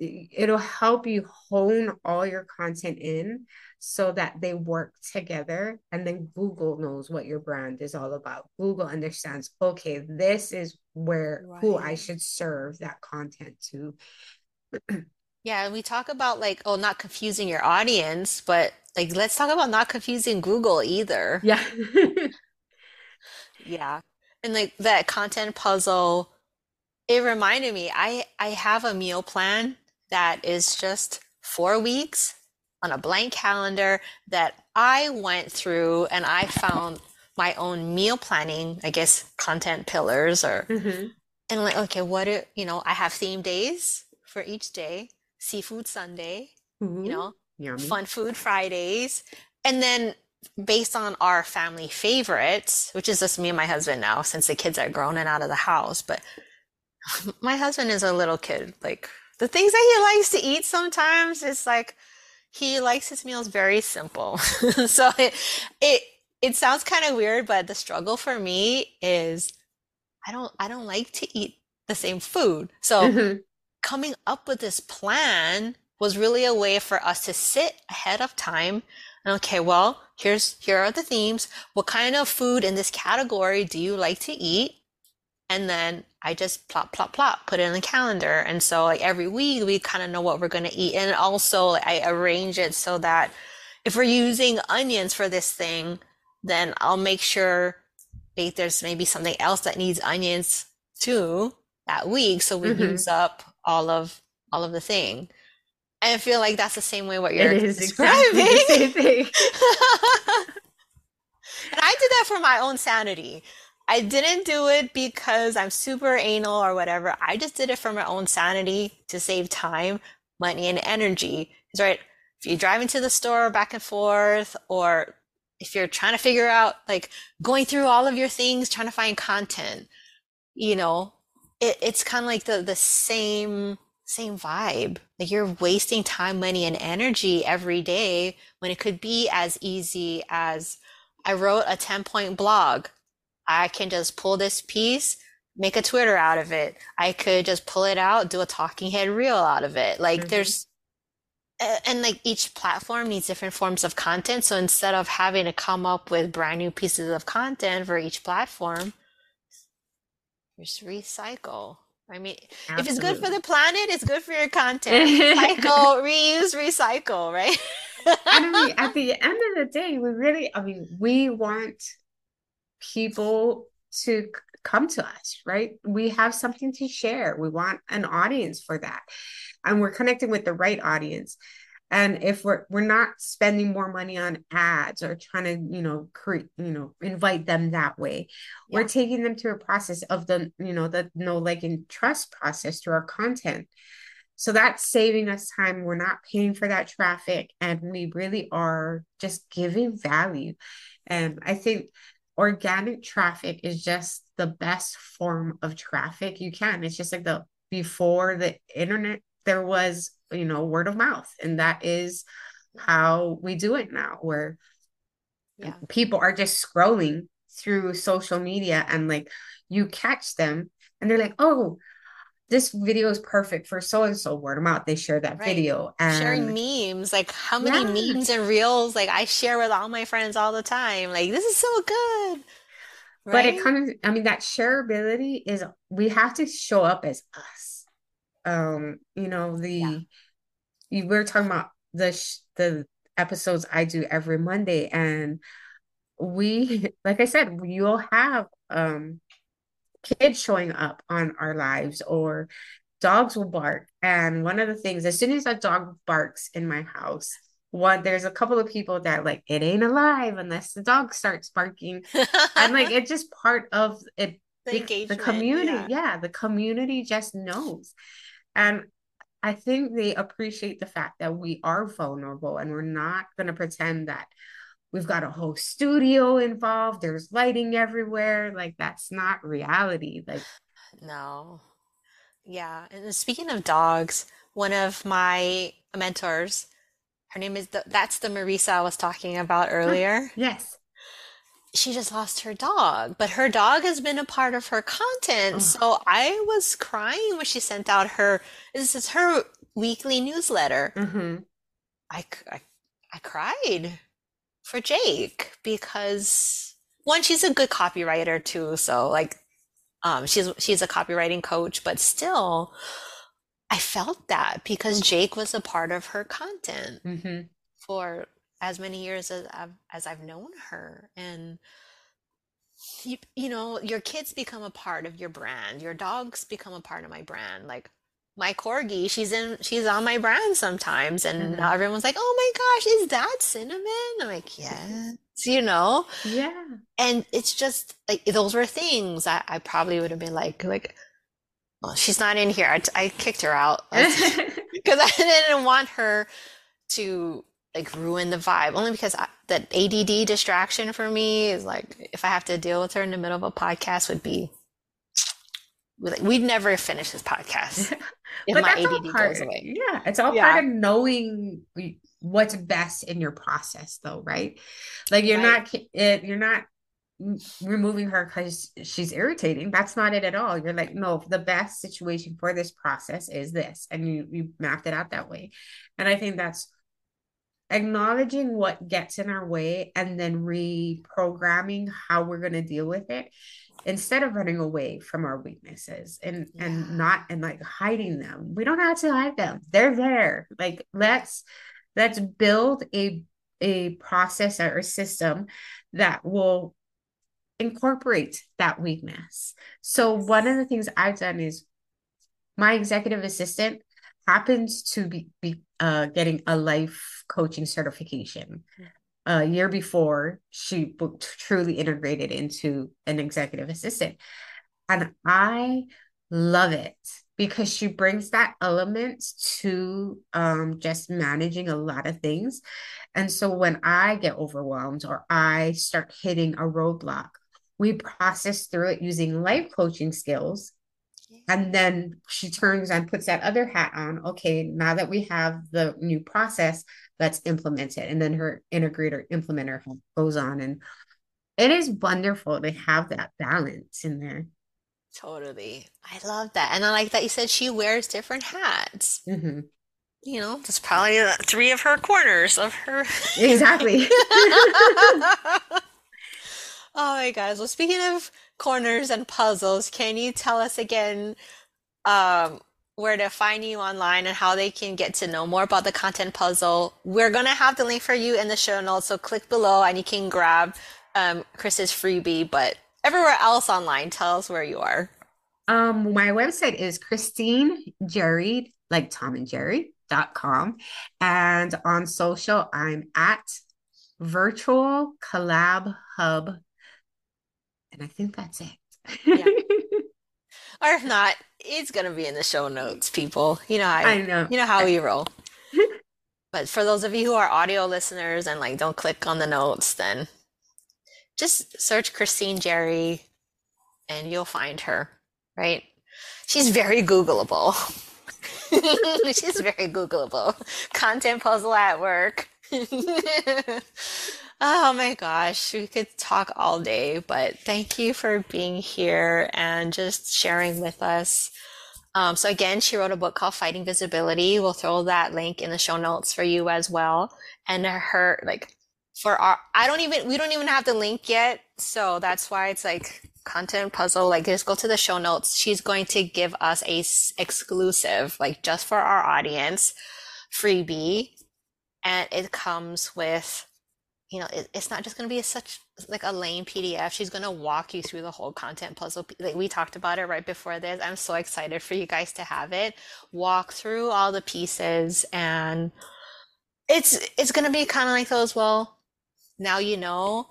it'll help you hone all your content in so that they work together and then google knows what your brand is all about google understands okay this is where who i should serve that content to [clears throat] Yeah, and we talk about like, oh, not confusing your audience, but like, let's talk about not confusing Google either. yeah [laughs] Yeah. And like that content puzzle, it reminded me, I I have a meal plan that is just four weeks on a blank calendar that I went through and I found my own meal planning, I guess, content pillars or Mhm. and like, okay, what do, you know, I have theme days for each day, seafood Sunday, you know, yummy fun food Fridays, and then based on our family favorites, which is just me and my husband now, since the kids are grown and out of the house. But [laughs] my husband is a little kid. Like the things that he likes to eat sometimes, it's like he likes his meals very simple. [laughs] So it it it sounds kind of weird, but the struggle for me is I don't I don't like to eat the same food. So Mhm. coming up with this plan was really a way for us to sit ahead of time okay, well, here's here are the themes. What kind of food in this category do you like to eat? And then I just plop, plop, plop, put it in the calendar. And so like every week we kind of know what we're going to eat. And also I arrange it so that if we're using onions for this thing, then I'll make sure there's maybe something else that needs onions too that week. So we Mhm. use up all of all of the thing. I feel like that's the same way what you're is exactly the [laughs] same describing. thing [laughs] And I did that for my own sanity. I didn't do it because I'm super anal or whatever. I just did it for my own sanity to save time, money, and energy. Because, right, if you drive into the store back and forth, or if you're trying to figure out, like, going through all of your things, trying to find content, you know, it, it's kind of like the the same same vibe. Like you're wasting time, money, and energy every day when it could be as easy as I wrote a 10 point blog. I can just pull this piece, make a Twitter out of it. I could just pull it out, do a talking head reel out of it. Like Mhm. there's and like each platform needs different forms of content. So instead of having to come up with brand new pieces of content for each platform, just recycle. I mean, if it's good for the planet, it's good for your content. Recycle, [laughs] reuse, recycle, right? And I mean, at [laughs] the end of the day, we really, I mean, we want people to come to us, right? We have something to share. We want an audience for that. And we're connecting with the right audience. And if we're we're not spending more money on ads or trying to, you know, create, you know, invite them that way, we're taking them through a process of the, you know, the no like, and trust process through our content. So that's saving us time. We're not paying for that traffic, and we really are just giving value. And I think organic traffic is just the best form of traffic you can. It's just like the before the internet, there was, you know, word of mouth, and that is how we do it now, where Yeah. people are just scrolling through social media and like you catch them and they're like, oh, this video is perfect for so and so word of mouth. They share that Right. video Sharing and memes, like how many yeah, memes and reels like I share with all my friends all the time. Like this is so good, but it kind of I mean, that shareability is we have to show up as us. Um, you know, Yeah. the you we're talking about the sh the episodes I do every Monday, and we, [laughs] like I said, you'll have um kids showing up on our lives or dogs will bark. And one of the things, as soon as a dog barks in my house, one there's a couple of people that like it ain't alive unless the dog starts barking. And like [laughs] it's just part of it. The The, the community, yeah. yeah, the community just knows. And I think they appreciate the fact that we are vulnerable and we're not going to pretend that we've got a whole studio involved, there's lighting everywhere. Like, that's not reality. Like, no. Yeah. And speaking of dogs, one of my mentors, her name is the, that's the Marisa I was talking about earlier. yes she just lost her dog, but her dog has been a part of her content. Oh. So I was crying when she sent out her, this is her weekly newsletter. Mm-hmm. I, I, I cried for Jake because one, she's a good copywriter too. So like, um, she's, she's a copywriting coach, but still I felt that because Jake was a part of her content mm-hmm. for as many years as I've, as I've known her. And, you, you know, your kids become a part of your brand. Your dogs become a part of my brand. Like my corgi, she's in, she's on my brand sometimes. And mm-hmm. everyone's like, oh my gosh, is that cinnamon? I'm like, yes, you know? Yeah. And it's just like, those were things I, I probably would have been like, like, well, she's not in here. I, I kicked her out because [laughs] I didn't want her to like ruin the vibe only because I, that ADD distraction for me is like if I have to deal with her in the middle of a podcast would be like we'd never finish this podcast [laughs] if but my ADD part, goes away. Yeah, it's all yeah. part of knowing what's best in your process, though, right? Like you're right. not it, you're not removing her because she's irritating. That's not it at all. You're like, no, the best situation for this process is this, and you you mapped it out that way. And I think that's acknowledging what gets in our way and then reprogramming how we're going to deal with it instead of running away from our weaknesses and yeah. and not and like hiding them. We don't have to hide them. They're there. Like let's let's build a a process or a system that will incorporate that weakness. So one of the things i've done is my executive assistant happens to be, be uh, getting a life coaching certification. A year before, she truly integrated into an executive assistant. And I love it because she brings that element to um, just managing a lot of things. And so when I get overwhelmed or I start hitting a roadblock, we process through it using life coaching skills and then she turns and puts that other hat on. Okay, now that we have the new process, let's implement it. And then her integrator implementer goes on. And it is wonderful to have that balance in there. Totally. I love that. And I like that you said she wears different hats. Mm-hmm. You know, that's probably three of her corners of her. Exactly. [laughs] [laughs] oh my gosh. Well, speaking of corners and puzzles, can you tell us again um, where to find you online and how they can get to know more about the content puzzle? We're going to have the link for you in the show notes, so click below and you can grab um, Chris's freebie. But everywhere else online, tell us where you are. Um, my website is Christine Jerry, like Tom and Jerry. Dot com and on social I'm at virtual collab hub and I think that's it. yeah. [laughs] Or if not, it's gonna be in the show notes, people. You know how I know. You know how we roll. [laughs] but for those of you who are audio listeners and like don't click on the notes, then just search Christine Jerry and you'll find her, right? She's very Googleable. [laughs] She's very Googleable. Content puzzle at work. Oh my gosh, we could talk all day, but thank you for being here and just sharing with us. Um, so again, she wrote a book called Fighting Visibility. We'll throw that link in the show notes for you as well. And her, like, for our, I don't even, we don't even have the link yet. So that's why it's like content puzzle. Like, just go to the show notes. She's going to give us a exclusive, like, just for our audience freebie. And it comes with you know, it, it's not just going to be such like a lame PDF. She's going to walk you through the whole content puzzle. Like we talked about it right before this. I'm so excited for you guys to have it. Walk through all the pieces and it's it's going to be kind of like those well, now you know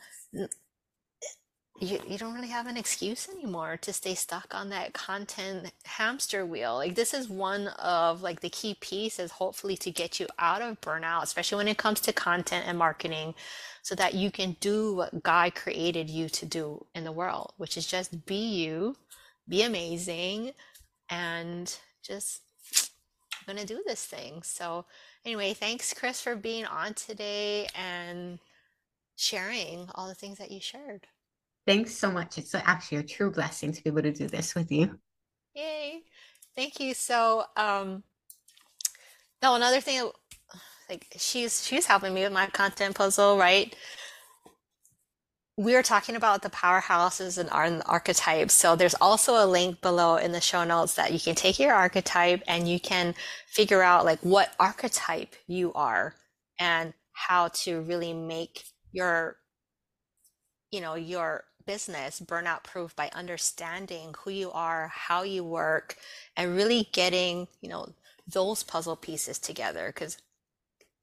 you, you don't really have an excuse anymore to stay stuck on that content hamster wheel. Like this is one of like the key pieces hopefully to get you out of burnout, especially when it comes to content and marketing, so that you can do what God created you to do in the world, which is just be you, be amazing, and just I'm [sniffs] gonna do this thing. So anyway, thanks Chris for being on today and sharing all the things that you shared. Thanks so much. It's actually a true blessing to be able to do this with you. Yay. Thank you. So, um, no, another thing, like she's she's helping me with my content puzzle, right? We are talking about the powerhouses and archetypes. So there's also a link below in the show notes that you can take your archetype and you can figure out like what archetype you are and how to really make your, you know, your business burnout proof by understanding who you are, how you work, and really getting, you know, those puzzle pieces together. Because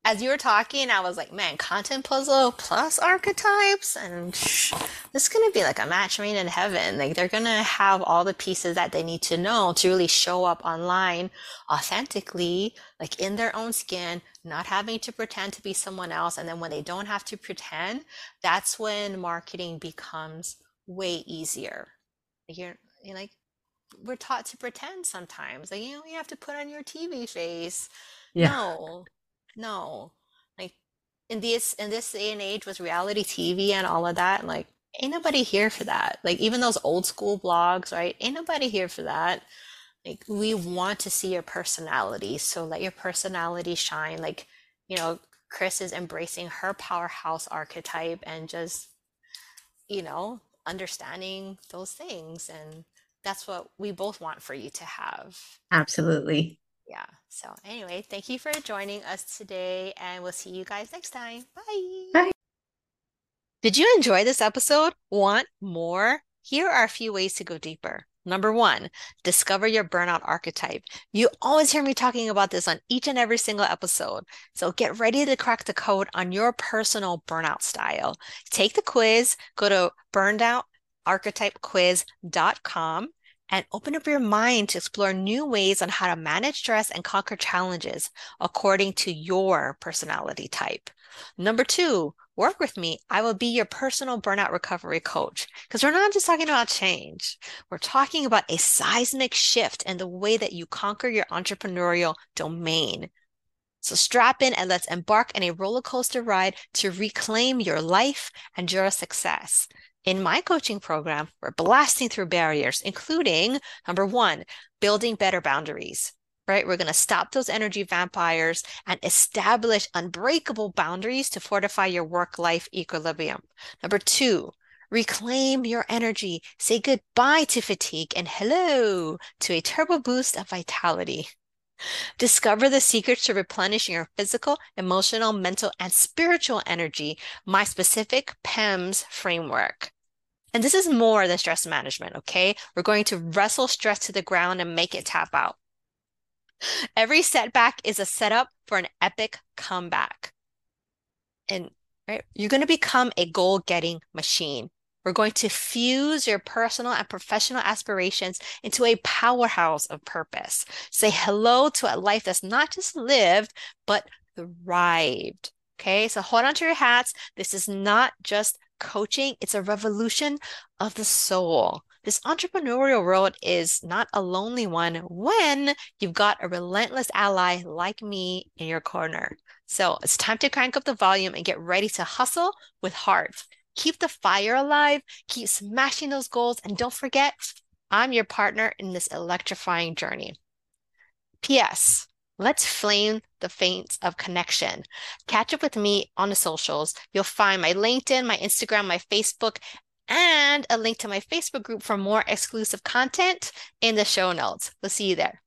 as you were talking, I was like, man, content puzzle plus archetypes, and this is gonna be like a match made in heaven. Like they're gonna have all the pieces that they need to know to really show up online authentically, like in their own skin, not having to pretend to be someone else. And then when they don't have to pretend, that's when marketing becomes way easier. You're, you're like, we're taught to pretend sometimes. Like, you know, you have to put on your TV face. Yeah. No, no. Like in this in this day and age with reality TV and all of that, like ain't nobody here for that. Like even those old school blogs, right? Ain't nobody here for that. Like we want to see your personality, so let your personality shine. Like, you know, Chris is embracing her powerhouse archetype and just, you know, understanding those things and that's what we both want for you to have. Absolutely. Yeah. So, anyway, thank you for joining us today, and we'll see you guys next time. Bye. Bye. Did you enjoy this episode? Want more? Here are a few ways to go deeper. Number one, discover your burnout archetype. You always hear me talking about this on each and every single episode. So get ready to crack the code on your personal burnout style. Take the quiz, go to burnoutarchetypequiz.com and open up your mind to explore new ways on how to manage stress and conquer challenges according to your personality type. Number two, work with me. I will be your personal burnout recovery coach because we're not just talking about change. We're talking about a seismic shift in the way that you conquer your entrepreneurial domain. So strap in and let's embark on a roller coaster ride to reclaim your life and your success. In my coaching program, we're blasting through barriers, including number one, building better boundaries, right? We're going to stop those energy vampires and establish unbreakable boundaries to fortify your work life equilibrium. Number two, reclaim your energy, say goodbye to fatigue and hello to a turbo boost of vitality. Discover the secrets to replenishing your physical, emotional, mental, and spiritual energy, my specific PEMS framework. And this is more than stress management, okay? We're going to wrestle stress to the ground and make it tap out. Every setback is a setup for an epic comeback. And right, you're going to become a goal getting machine. We're going to fuse your personal and professional aspirations into a powerhouse of purpose. Say hello to a life that's not just lived, but thrived. Okay, so hold on to your hats. This is not just coaching, it's a revolution of the soul. This entrepreneurial road is not a lonely one when you've got a relentless ally like me in your corner. So it's time to crank up the volume and get ready to hustle with heart. Keep the fire alive, keep smashing those goals, and don't forget, I'm your partner in this electrifying journey. P.S. Let's flame the flames of connection. Catch up with me on the socials. You'll find my LinkedIn, my Instagram, my Facebook, and a link to my Facebook group for more exclusive content in the show notes. We'll see you there.